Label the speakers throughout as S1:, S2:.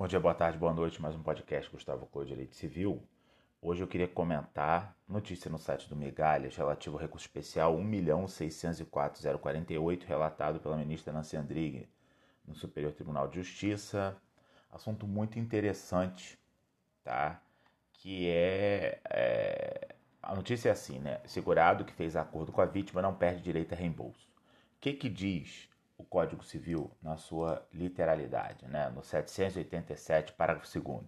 S1: Bom dia, boa tarde, boa noite. Mais um podcast Gustavo Clô Direito Civil. Hoje eu queria comentar notícia no site do Migalhas relativo ao recurso especial 1.604.048 relatado pela ministra Nancy Andrighi no Superior Tribunal de Justiça. Assunto muito interessante, tá? Que é, é... a notícia é assim, né? Segurado que fez acordo com a vítima não perde direito a reembolso. O que que diz o Código Civil na sua literalidade, né? no 787, parágrafo 2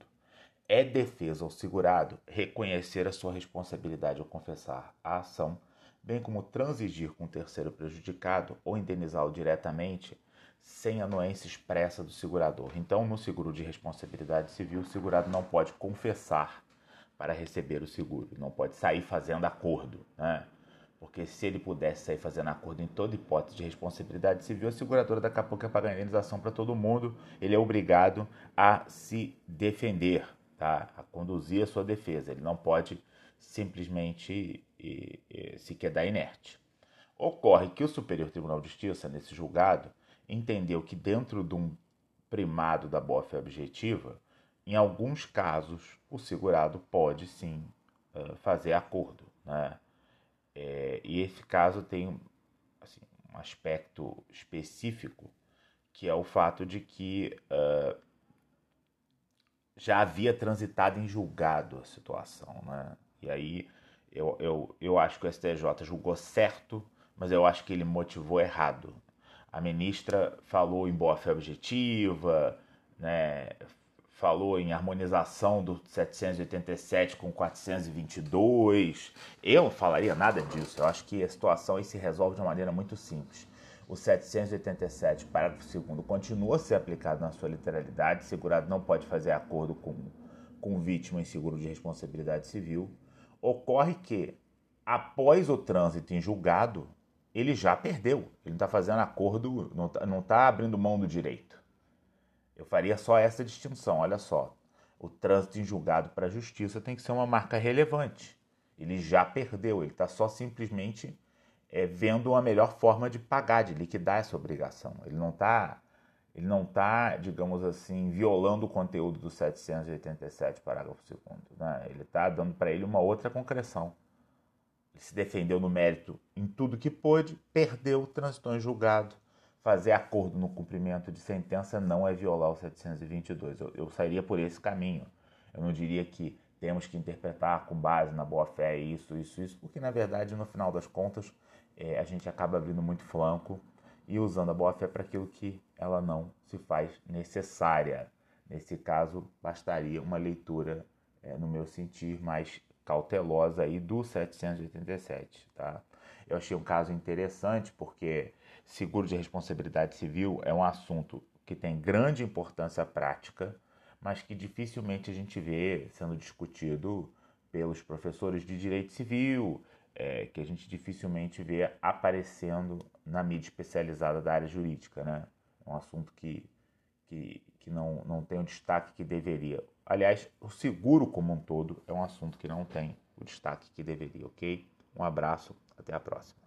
S1: é defesa ao segurado reconhecer a sua responsabilidade ao confessar a ação, bem como transigir com o terceiro prejudicado ou indenizá-lo diretamente sem anuência expressa do segurador. Então, no seguro de responsabilidade civil, o segurado não pode confessar para receber o seguro, não pode sair fazendo acordo, né? Porque se ele pudesse sair fazendo acordo em toda hipótese de responsabilidade civil, a seguradora daqui a pouco ia pagar indenização para todo mundo. Ele é obrigado a se defender, tá? a conduzir a sua defesa. Ele não pode simplesmente e, e, se quedar inerte. Ocorre que o Superior Tribunal de Justiça, nesse julgado, entendeu que dentro de um primado da boa-fé objetiva, em alguns casos, o segurado pode sim fazer acordo. Né? É, e esse caso tem assim, um aspecto específico, que é o fato de que uh, já havia transitado em julgado a situação. Né? E aí eu, eu, eu acho que o STJ julgou certo, mas eu acho que ele motivou errado. A ministra falou em boa fé objetiva, né, falou em harmonização do 787 com 422. Eu não falaria nada disso. Eu acho que a situação aí se resolve de uma maneira muito simples. O 787, parágrafo 2 continua a ser aplicado na sua literalidade. Segurado não pode fazer acordo com, com vítima em seguro de responsabilidade civil. Ocorre que, após o trânsito em julgado, ele já perdeu. Ele não está fazendo acordo, não está tá abrindo mão do direito. Eu faria só essa distinção, olha só. O trânsito em julgado para a justiça tem que ser uma marca relevante. Ele já perdeu, ele está só simplesmente é, vendo uma melhor forma de pagar, de liquidar essa obrigação. Ele não está, ele não tá, digamos assim, violando o conteúdo do 787, parágrafo 2 né? Ele está dando para ele uma outra concreção. Ele se defendeu no mérito em tudo que pôde, perdeu, transitou em julgado fazer acordo no cumprimento de sentença não é violar o 722. Eu, eu sairia por esse caminho. Eu não diria que temos que interpretar com base na boa-fé isso, isso, isso, porque na verdade, no final das contas, é, a gente acaba abrindo muito flanco e usando a boa-fé para aquilo que ela não se faz necessária. Nesse caso, bastaria uma leitura, é, no meu sentir, mais cautelosa aí do 787, tá? Eu achei um caso interessante porque seguro de responsabilidade civil é um assunto que tem grande importância prática, mas que dificilmente a gente vê sendo discutido pelos professores de direito civil, é, que a gente dificilmente vê aparecendo na mídia especializada da área jurídica. Né? É um assunto que, que, que não, não tem o destaque que deveria. Aliás, o seguro como um todo é um assunto que não tem o destaque que deveria, ok? Um abraço, até a próxima.